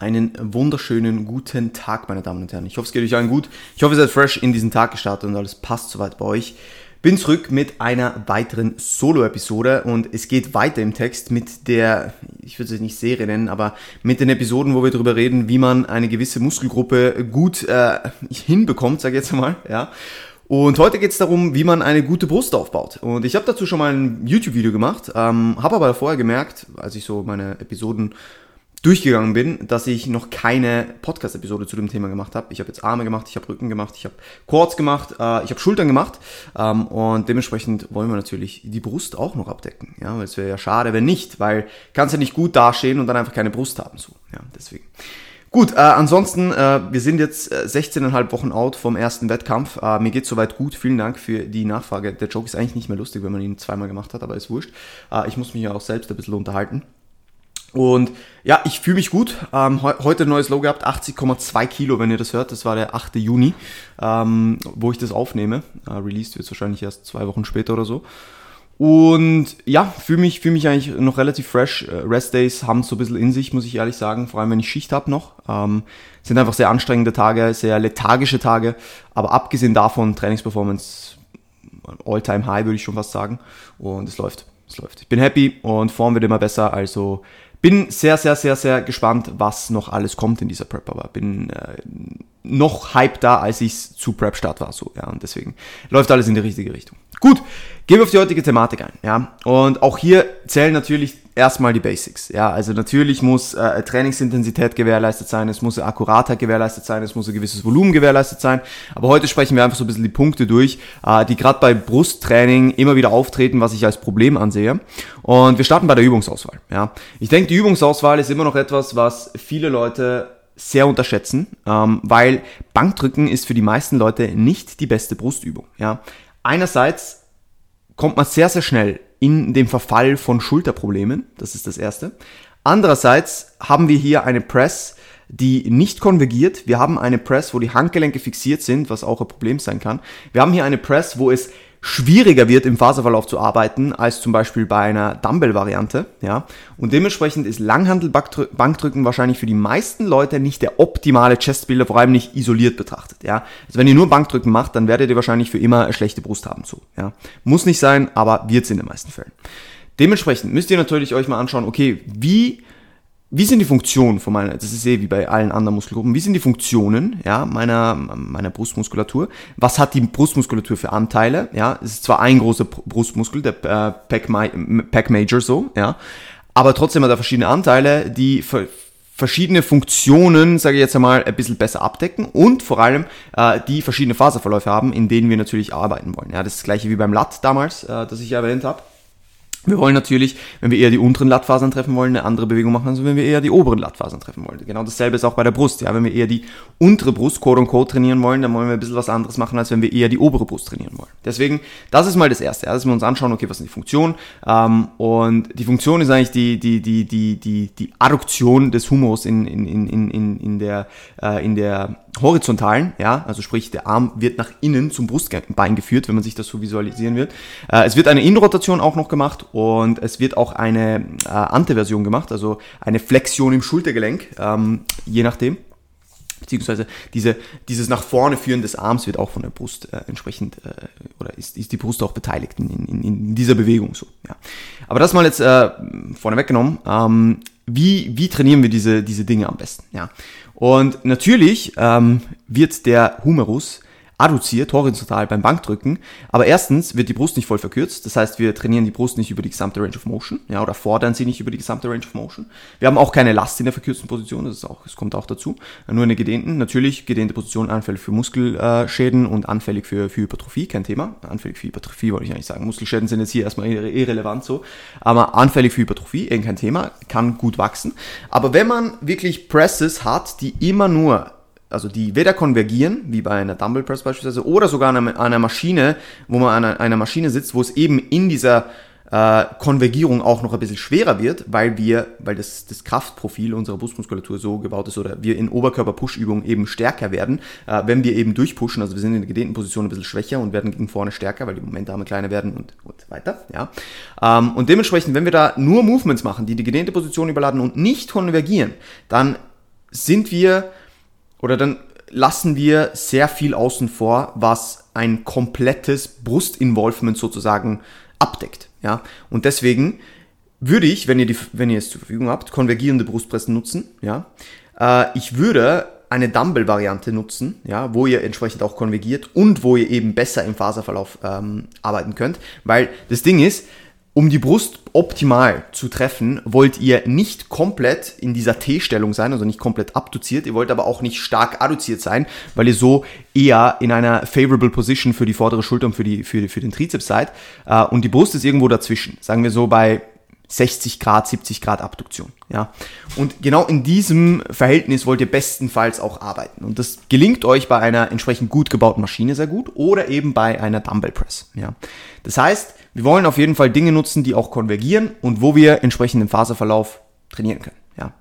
Einen wunderschönen guten Tag, meine Damen und Herren. Ich hoffe, es geht euch allen gut. Ich hoffe, ihr seid fresh in diesen Tag gestartet und alles passt soweit bei euch. Bin zurück mit einer weiteren Solo-Episode und es geht weiter im Text mit der, ich würde es nicht Serie nennen, aber mit den Episoden, wo wir darüber reden, wie man eine gewisse Muskelgruppe gut äh, hinbekommt, sage ich jetzt mal, ja. Und heute geht es darum, wie man eine gute Brust aufbaut. Und ich habe dazu schon mal ein YouTube-Video gemacht, ähm, habe aber vorher gemerkt, als ich so meine Episoden durchgegangen bin, dass ich noch keine Podcast-Episode zu dem Thema gemacht habe. Ich habe jetzt Arme gemacht, ich habe Rücken gemacht, ich habe Quads gemacht, äh, ich habe Schultern gemacht ähm, und dementsprechend wollen wir natürlich die Brust auch noch abdecken. Ja, weil es wäre ja schade, wenn nicht, weil kannst ja nicht gut dastehen und dann einfach keine Brust haben. So, ja, deswegen. Gut, äh, ansonsten, äh, wir sind jetzt äh, 16,5 Wochen out vom ersten Wettkampf. Äh, mir geht soweit gut. Vielen Dank für die Nachfrage. Der Joke ist eigentlich nicht mehr lustig, wenn man ihn zweimal gemacht hat, aber ist wurscht. Äh, ich muss mich ja auch selbst ein bisschen unterhalten. Und ja, ich fühle mich gut. Ähm, he heute ein neues Low gehabt, 80,2 Kilo, wenn ihr das hört. Das war der 8. Juni, ähm, wo ich das aufnehme. Äh, released wird wahrscheinlich erst zwei Wochen später oder so. Und ja, fühle mich, fühl mich eigentlich noch relativ fresh. Äh, Rest Days haben so ein bisschen in sich, muss ich ehrlich sagen. Vor allem, wenn ich Schicht habe noch. Ähm, sind einfach sehr anstrengende Tage, sehr lethargische Tage. Aber abgesehen davon, Trainingsperformance all-time high, würde ich schon fast sagen. Und es läuft. Es läuft. Ich bin happy und Form wird immer besser. Also bin sehr, sehr, sehr, sehr gespannt, was noch alles kommt in dieser Prep, aber bin äh, noch hype da, als ich zu Prep-Start war, so, ja, und deswegen läuft alles in die richtige Richtung. Gut, gehen wir auf die heutige Thematik ein, ja, und auch hier zählen natürlich erstmal die Basics, ja, also natürlich muss äh, Trainingsintensität gewährleistet sein, es muss Akkuratheit gewährleistet sein, es muss ein gewisses Volumen gewährleistet sein, aber heute sprechen wir einfach so ein bisschen die Punkte durch, äh, die gerade bei Brusttraining immer wieder auftreten, was ich als Problem ansehe, und wir starten bei der Übungsauswahl, ja. Ich denke, die Übungsauswahl ist immer noch etwas, was viele Leute sehr unterschätzen, ähm, weil Bankdrücken ist für die meisten Leute nicht die beste Brustübung. Ja. Einerseits kommt man sehr, sehr schnell in den Verfall von Schulterproblemen, das ist das Erste. Andererseits haben wir hier eine Press, die nicht konvergiert. Wir haben eine Press, wo die Handgelenke fixiert sind, was auch ein Problem sein kann. Wir haben hier eine Press, wo es schwieriger wird, im Faserverlauf zu arbeiten, als zum Beispiel bei einer Dumbbell-Variante. Ja? Und dementsprechend ist Langhandel-Bankdrücken wahrscheinlich für die meisten Leute nicht der optimale Chestbuilder, vor allem nicht isoliert betrachtet. Ja? Also wenn ihr nur Bankdrücken macht, dann werdet ihr wahrscheinlich für immer eine schlechte Brust haben. So, ja? Muss nicht sein, aber wird es in den meisten Fällen. Dementsprechend müsst ihr natürlich euch mal anschauen, okay, wie wie sind die Funktionen von meiner, das ist eh wie bei allen anderen Muskelgruppen, wie sind die Funktionen, ja, meiner, meiner Brustmuskulatur? Was hat die Brustmuskulatur für Anteile? Ja, es ist zwar ein großer Brustmuskel, der äh, Pack, Pack Major so, ja, aber trotzdem hat er verschiedene Anteile, die verschiedene Funktionen, sage ich jetzt einmal, ein bisschen besser abdecken und vor allem äh, die verschiedene Faserverläufe haben, in denen wir natürlich arbeiten wollen. Ja, das ist das gleiche wie beim Lat damals, äh, das ich erwähnt habe. Wir wollen natürlich, wenn wir eher die unteren Lattfasern treffen wollen, eine andere Bewegung machen, als wenn wir eher die oberen Lattfasern treffen wollen. Genau dasselbe ist auch bei der Brust. Ja, wenn wir eher die untere Brust, quote unquote, trainieren wollen, dann wollen wir ein bisschen was anderes machen, als wenn wir eher die obere Brust trainieren wollen. Deswegen, das ist mal das Erste, ja, dass wir uns anschauen, okay, was ist die Funktion? Ähm, und die Funktion ist eigentlich die, die, die, die, die, die Adduktion des Humerus in, in, in, in, in der, äh, in der horizontalen, ja, also sprich der Arm wird nach innen zum Brustbein geführt, wenn man sich das so visualisieren wird. Äh, es wird eine Innenrotation auch noch gemacht und es wird auch eine äh, Anteversion gemacht, also eine Flexion im Schultergelenk, ähm, je nachdem. Beziehungsweise diese, dieses nach vorne führen des Arms wird auch von der Brust äh, entsprechend, äh, oder ist, ist die Brust auch beteiligt in, in, in dieser Bewegung so. Ja. Aber das mal jetzt äh, vorne weggenommen. Ähm, wie, wie trainieren wir diese, diese Dinge am besten? Ja. Und natürlich ähm, wird der Humerus adduziert, horizontal beim Bankdrücken. Aber erstens wird die Brust nicht voll verkürzt. Das heißt, wir trainieren die Brust nicht über die gesamte Range of Motion, ja, oder fordern sie nicht über die gesamte Range of Motion. Wir haben auch keine Last in der verkürzten Position. Das ist auch, das kommt auch dazu. Nur eine gedehnten. Natürlich gedehnte Position anfällig für Muskelschäden und anfällig für, für Hypertrophie. Kein Thema. Anfällig für Hypertrophie wollte ich eigentlich sagen. Muskelschäden sind jetzt hier erstmal irrelevant so. Aber anfällig für Hypertrophie, eben kein Thema. Kann gut wachsen. Aber wenn man wirklich Presses hat, die immer nur also die weder konvergieren, wie bei einer Dumbbell Press beispielsweise, oder sogar an einer, Maschine, wo man an einer, einer Maschine sitzt, wo es eben in dieser äh, Konvergierung auch noch ein bisschen schwerer wird, weil wir, weil das, das Kraftprofil unserer Brustmuskulatur so gebaut ist oder wir in Oberkörper-Push-Übungen eben stärker werden, äh, wenn wir eben durchpushen, also wir sind in der gedehnten Position ein bisschen schwächer und werden gegen vorne stärker, weil die Momentarme kleiner werden und, und weiter, ja. Ähm, und dementsprechend, wenn wir da nur Movements machen, die die gedehnte Position überladen und nicht konvergieren, dann sind wir oder dann lassen wir sehr viel außen vor, was ein komplettes Brustinvolvement sozusagen abdeckt. Ja? Und deswegen würde ich, wenn ihr, die, wenn ihr es zur Verfügung habt, konvergierende Brustpressen nutzen. Ja? Äh, ich würde eine Dumbbell-Variante nutzen, ja, wo ihr entsprechend auch konvergiert und wo ihr eben besser im Faserverlauf ähm, arbeiten könnt. Weil das Ding ist, um die Brust optimal zu treffen, wollt ihr nicht komplett in dieser T-Stellung sein, also nicht komplett abduziert. Ihr wollt aber auch nicht stark adduziert sein, weil ihr so eher in einer favorable Position für die vordere Schulter und für, die, für, für den Trizeps seid. Äh, und die Brust ist irgendwo dazwischen. Sagen wir so bei 60 Grad, 70 Grad Abduktion. Ja? Und genau in diesem Verhältnis wollt ihr bestenfalls auch arbeiten. Und das gelingt euch bei einer entsprechend gut gebauten Maschine sehr gut oder eben bei einer Dumbbell Press. Ja? Das heißt, wir wollen auf jeden Fall Dinge nutzen, die auch konvergieren und wo wir entsprechend im Faserverlauf trainieren können. Ja?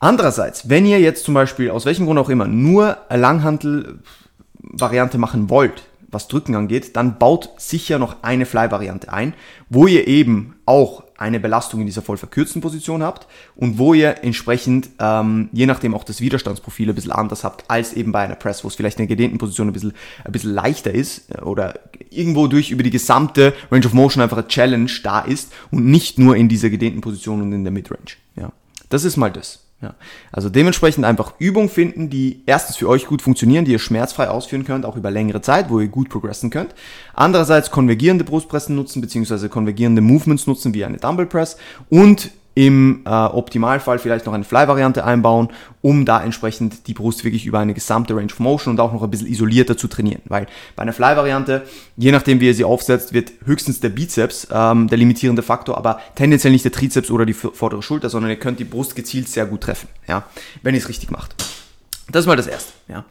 Andererseits, wenn ihr jetzt zum Beispiel aus welchem Grund auch immer nur Langhantel-Variante machen wollt, was Drücken angeht, dann baut sicher noch eine Fly-Variante ein, wo ihr eben auch eine Belastung in dieser voll verkürzten Position habt und wo ihr entsprechend, ähm, je nachdem auch das Widerstandsprofil ein bisschen anders habt, als eben bei einer Press, wo es vielleicht in der gedehnten Position ein bisschen, ein bisschen leichter ist äh, oder irgendwo durch über die gesamte Range of Motion einfach eine Challenge da ist und nicht nur in dieser gedehnten Position und in der Midrange. Ja, das ist mal das. Ja. Also dementsprechend einfach Übungen finden, die erstens für euch gut funktionieren, die ihr schmerzfrei ausführen könnt, auch über längere Zeit, wo ihr gut progressen könnt. Andererseits konvergierende Brustpressen nutzen, beziehungsweise konvergierende Movements nutzen, wie eine Dumbbell Press und im äh, Optimalfall vielleicht noch eine Fly-Variante einbauen, um da entsprechend die Brust wirklich über eine gesamte Range of Motion und auch noch ein bisschen isolierter zu trainieren. Weil bei einer Fly-Variante, je nachdem wie ihr sie aufsetzt, wird höchstens der Bizeps ähm, der limitierende Faktor, aber tendenziell nicht der Trizeps oder die vordere Schulter, sondern ihr könnt die Brust gezielt sehr gut treffen, ja, wenn ihr es richtig macht. Das ist mal das Erste. Ja.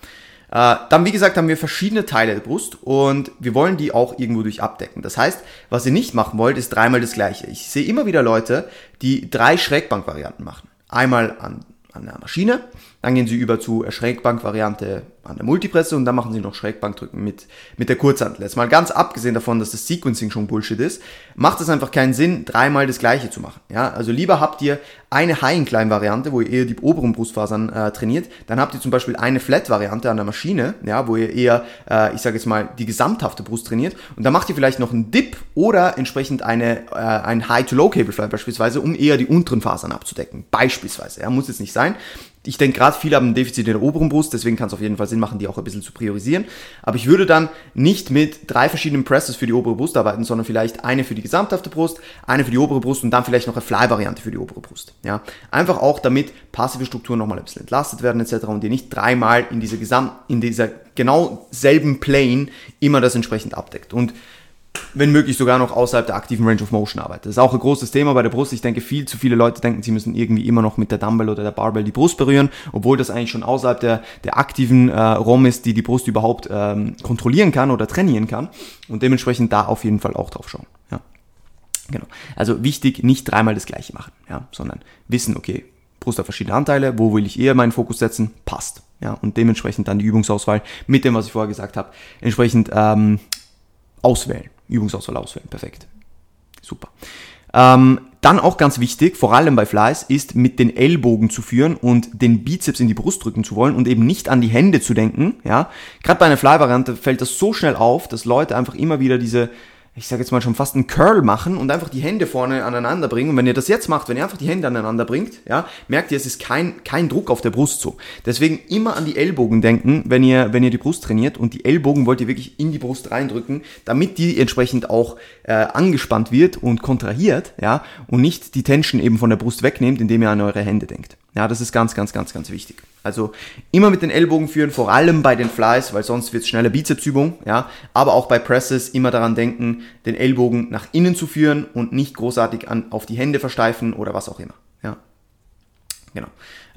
Äh, dann, wie gesagt, haben wir verschiedene Teile der Brust und wir wollen die auch irgendwo durch abdecken. Das heißt, was ihr nicht machen wollt, ist dreimal das gleiche. Ich sehe immer wieder Leute, die drei Schrägbankvarianten machen. Einmal an, an der Maschine, dann gehen sie über zu Schrägbank-Variante an der Multipresse und dann machen sie noch Schrägbankdrücken mit, mit der Kurzhantel. Jetzt mal ganz abgesehen davon, dass das Sequencing schon Bullshit ist, macht es einfach keinen Sinn, dreimal das gleiche zu machen. Ja, also lieber habt ihr eine High-Incline-Variante, wo ihr eher die oberen Brustfasern äh, trainiert. Dann habt ihr zum Beispiel eine Flat-Variante an der Maschine, ja, wo ihr eher, äh, ich sage jetzt mal, die gesamthafte Brust trainiert. Und dann macht ihr vielleicht noch einen Dip oder entsprechend eine, äh, ein High-to-Low-Cable-Fly beispielsweise, um eher die unteren Fasern abzudecken. Beispielsweise. Ja, muss jetzt nicht sein. Ich denke gerade, viele haben ein Defizit in der oberen Brust, deswegen kann es auf jeden Fall Sinn machen, die auch ein bisschen zu priorisieren. Aber ich würde dann nicht mit drei verschiedenen Presses für die obere Brust arbeiten, sondern vielleicht eine für die gesamthafte Brust, eine für die obere Brust und dann vielleicht noch eine Fly-Variante für die obere Brust. Ja, einfach auch, damit passive Strukturen nochmal ein bisschen entlastet werden etc. und ihr nicht dreimal in dieser gesamt, in dieser genau selben Plane immer das entsprechend abdeckt. Und wenn möglich sogar noch außerhalb der aktiven Range of Motion arbeitet. Das ist auch ein großes Thema bei der Brust. Ich denke, viel zu viele Leute denken, sie müssen irgendwie immer noch mit der Dumbbell oder der Barbell die Brust berühren, obwohl das eigentlich schon außerhalb der, der aktiven äh, ROM ist, die die Brust überhaupt ähm, kontrollieren kann oder trainieren kann. Und dementsprechend da auf jeden Fall auch drauf schauen. Ja. Genau. Also wichtig, nicht dreimal das gleiche machen, ja, sondern wissen, okay, Brust hat verschiedene Anteile, wo will ich eher meinen Fokus setzen, passt. Ja, und dementsprechend dann die Übungsauswahl mit dem, was ich vorher gesagt habe, entsprechend ähm, auswählen. Übungsauswahl auswählen. Perfekt. Super. Ähm, dann auch ganz wichtig, vor allem bei Flies, ist mit den Ellbogen zu führen und den Bizeps in die Brust drücken zu wollen und eben nicht an die Hände zu denken. Ja, gerade bei einer Fly-Variante fällt das so schnell auf, dass Leute einfach immer wieder diese ich sage jetzt mal schon fast einen Curl machen und einfach die Hände vorne aneinander bringen. Und wenn ihr das jetzt macht, wenn ihr einfach die Hände aneinander bringt, ja, merkt ihr, es ist kein, kein Druck auf der Brust so. Deswegen immer an die Ellbogen denken, wenn ihr, wenn ihr die Brust trainiert und die Ellbogen wollt ihr wirklich in die Brust reindrücken, damit die entsprechend auch äh, angespannt wird und kontrahiert, ja, und nicht die Tension eben von der Brust wegnehmt, indem ihr an eure Hände denkt. Ja, das ist ganz, ganz, ganz, ganz wichtig. Also immer mit den Ellbogen führen, vor allem bei den Flies, weil sonst wird es schnelle Bizepsübung, ja. Aber auch bei Presses immer daran denken, den Ellbogen nach innen zu führen und nicht großartig an, auf die Hände versteifen oder was auch immer, ja. Genau.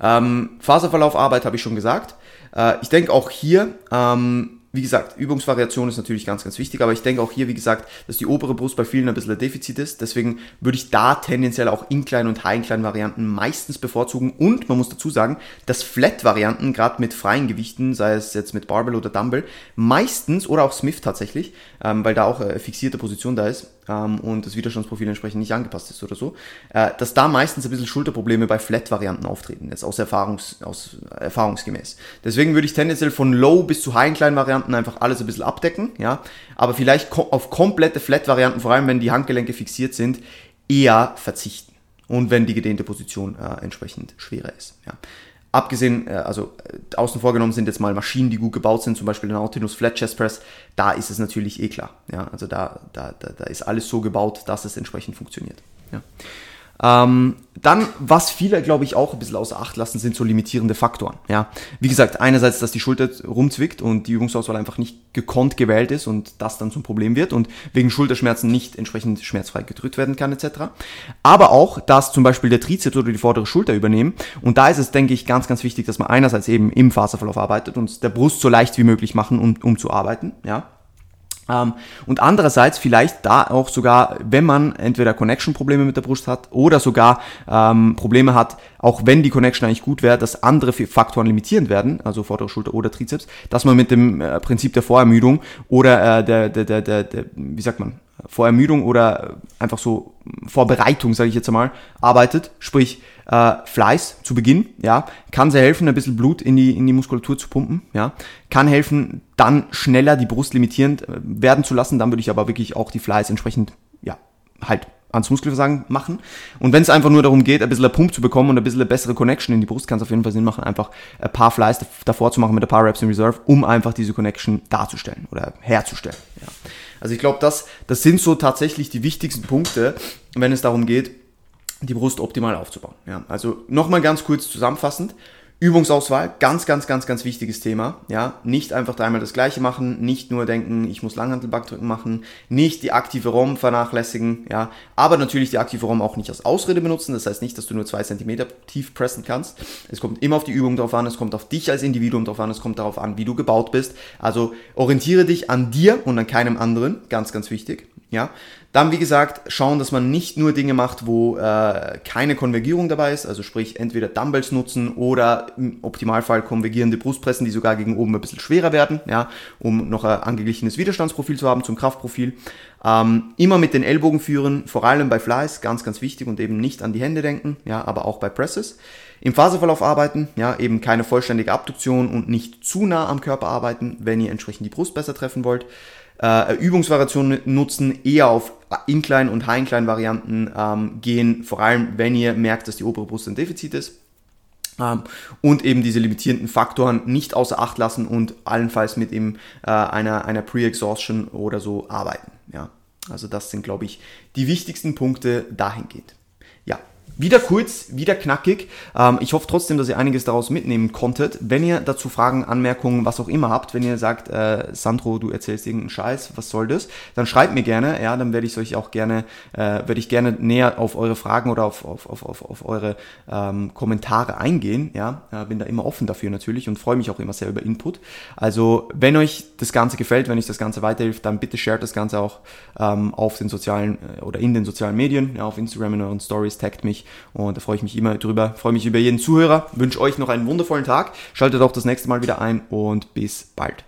Ähm, Faserverlaufarbeit habe ich schon gesagt. Äh, ich denke auch hier ähm, wie gesagt, Übungsvariation ist natürlich ganz, ganz wichtig, aber ich denke auch hier, wie gesagt, dass die obere Brust bei vielen ein bisschen ein Defizit ist. Deswegen würde ich da tendenziell auch Incline- und High-Incline-Varianten meistens bevorzugen. Und man muss dazu sagen, dass Flat-Varianten, gerade mit freien Gewichten, sei es jetzt mit Barbell oder Dumbbell, meistens, oder auch Smith tatsächlich, ähm, weil da auch eine fixierte Position da ist, ähm, und das Widerstandsprofil entsprechend nicht angepasst ist oder so, äh, dass da meistens ein bisschen Schulterprobleme bei Flat-Varianten auftreten, jetzt aus, Erfahrungs, aus erfahrungsgemäß. Deswegen würde ich tendenziell von Low bis zu High-Incline-Varianten einfach alles ein bisschen abdecken, ja, aber vielleicht auf komplette Flat-Varianten, vor allem wenn die Handgelenke fixiert sind, eher verzichten und wenn die gedehnte Position äh, entsprechend schwerer ist. Ja. Abgesehen, äh, also äh, außen vorgenommen sind jetzt mal Maschinen, die gut gebaut sind, zum Beispiel der Nautilus Flat Chest Press, da ist es natürlich eh klar. Ja, also da, da, da, da ist alles so gebaut, dass es entsprechend funktioniert. Ja. Ähm, dann, was viele, glaube ich, auch ein bisschen außer Acht lassen, sind so limitierende Faktoren. Ja, wie gesagt, einerseits, dass die Schulter rumzwickt und die Übungsauswahl einfach nicht gekonnt gewählt ist und das dann zum Problem wird und wegen Schulterschmerzen nicht entsprechend schmerzfrei gedrückt werden kann, etc. Aber auch, dass zum Beispiel der Trizeps oder die vordere Schulter übernehmen. Und da ist es, denke ich, ganz, ganz wichtig, dass man einerseits eben im Faserverlauf arbeitet und der Brust so leicht wie möglich machen, um, um zu arbeiten. Ja, und andererseits vielleicht da auch sogar, wenn man entweder Connection-Probleme mit der Brust hat oder sogar ähm, Probleme hat, auch wenn die Connection eigentlich gut wäre, dass andere Faktoren limitierend werden, also vordere Schulter oder Trizeps, dass man mit dem äh, Prinzip der Vorermüdung oder äh, der, der, der, der, der, wie sagt man, Vorermüdung oder einfach so Vorbereitung, sage ich jetzt einmal, arbeitet, sprich äh, Fleiß zu Beginn, ja, kann sehr helfen, ein bisschen Blut in die, in die Muskulatur zu pumpen, ja, kann helfen, dann schneller die Brust limitierend äh, werden zu lassen, dann würde ich aber wirklich auch die Fleiß entsprechend, ja, halt ans Muskelversagen machen. Und wenn es einfach nur darum geht, ein bisschen Pump zu bekommen und ein bisschen bessere Connection in die Brust, kann es auf jeden Fall Sinn machen, einfach ein paar Flies davor zu machen mit ein paar Reps in Reserve, um einfach diese Connection darzustellen oder herzustellen. Ja. Also ich glaube, das, das sind so tatsächlich die wichtigsten Punkte, wenn es darum geht, die Brust optimal aufzubauen. Ja, also nochmal ganz kurz zusammenfassend. Übungsauswahl, ganz, ganz, ganz, ganz wichtiges Thema. Ja, nicht einfach dreimal das Gleiche machen, nicht nur denken, ich muss Langhantelbackdrücken machen, nicht die aktive ROM vernachlässigen, ja, aber natürlich die aktive ROM auch nicht als Ausrede benutzen. Das heißt nicht, dass du nur zwei Zentimeter tief pressen kannst. Es kommt immer auf die Übung drauf an, es kommt auf dich als Individuum drauf an, es kommt darauf an, wie du gebaut bist. Also orientiere dich an dir und an keinem anderen, ganz, ganz wichtig. Ja, dann wie gesagt schauen, dass man nicht nur Dinge macht, wo äh, keine Konvergierung dabei ist, also sprich entweder Dumbbells nutzen oder im Optimalfall konvergierende Brustpressen, die sogar gegen oben ein bisschen schwerer werden, ja, um noch ein angeglichenes Widerstandsprofil zu haben zum Kraftprofil. Ähm, immer mit den Ellbogen führen, vor allem bei Flies, ganz ganz wichtig und eben nicht an die Hände denken, ja, aber auch bei Presses. Im Phaseverlauf arbeiten, ja, eben keine vollständige Abduktion und nicht zu nah am Körper arbeiten, wenn ihr entsprechend die Brust besser treffen wollt äh, Übungsvariationen nutzen, eher auf Incline- und High-Incline-Varianten ähm, gehen, vor allem wenn ihr merkt, dass die obere Brust ein Defizit ist. Ähm, und eben diese limitierenden Faktoren nicht außer Acht lassen und allenfalls mit eben äh, einer, einer Pre-Exhaustion oder so arbeiten. Ja, also das sind, glaube ich, die wichtigsten Punkte dahingehend. Wieder kurz, wieder knackig. Ähm, ich hoffe trotzdem, dass ihr einiges daraus mitnehmen konntet. Wenn ihr dazu Fragen, Anmerkungen, was auch immer habt, wenn ihr sagt, äh, Sandro, du erzählst irgendeinen Scheiß, was soll das, dann schreibt mir gerne. Ja, dann werde ich euch auch gerne, äh, werde ich gerne näher auf eure Fragen oder auf, auf, auf, auf, auf eure ähm, Kommentare eingehen. Ja, äh, bin da immer offen dafür natürlich und freue mich auch immer sehr über Input. Also, wenn euch das Ganze gefällt, wenn euch das Ganze weiterhilft, dann bitte shared das Ganze auch ähm, auf den sozialen äh, oder in den sozialen Medien, ja, auf Instagram in euren Stories, taggt mich und da freue ich mich immer drüber. Freue mich über jeden Zuhörer. Wünsche euch noch einen wundervollen Tag. Schaltet auch das nächste Mal wieder ein und bis bald.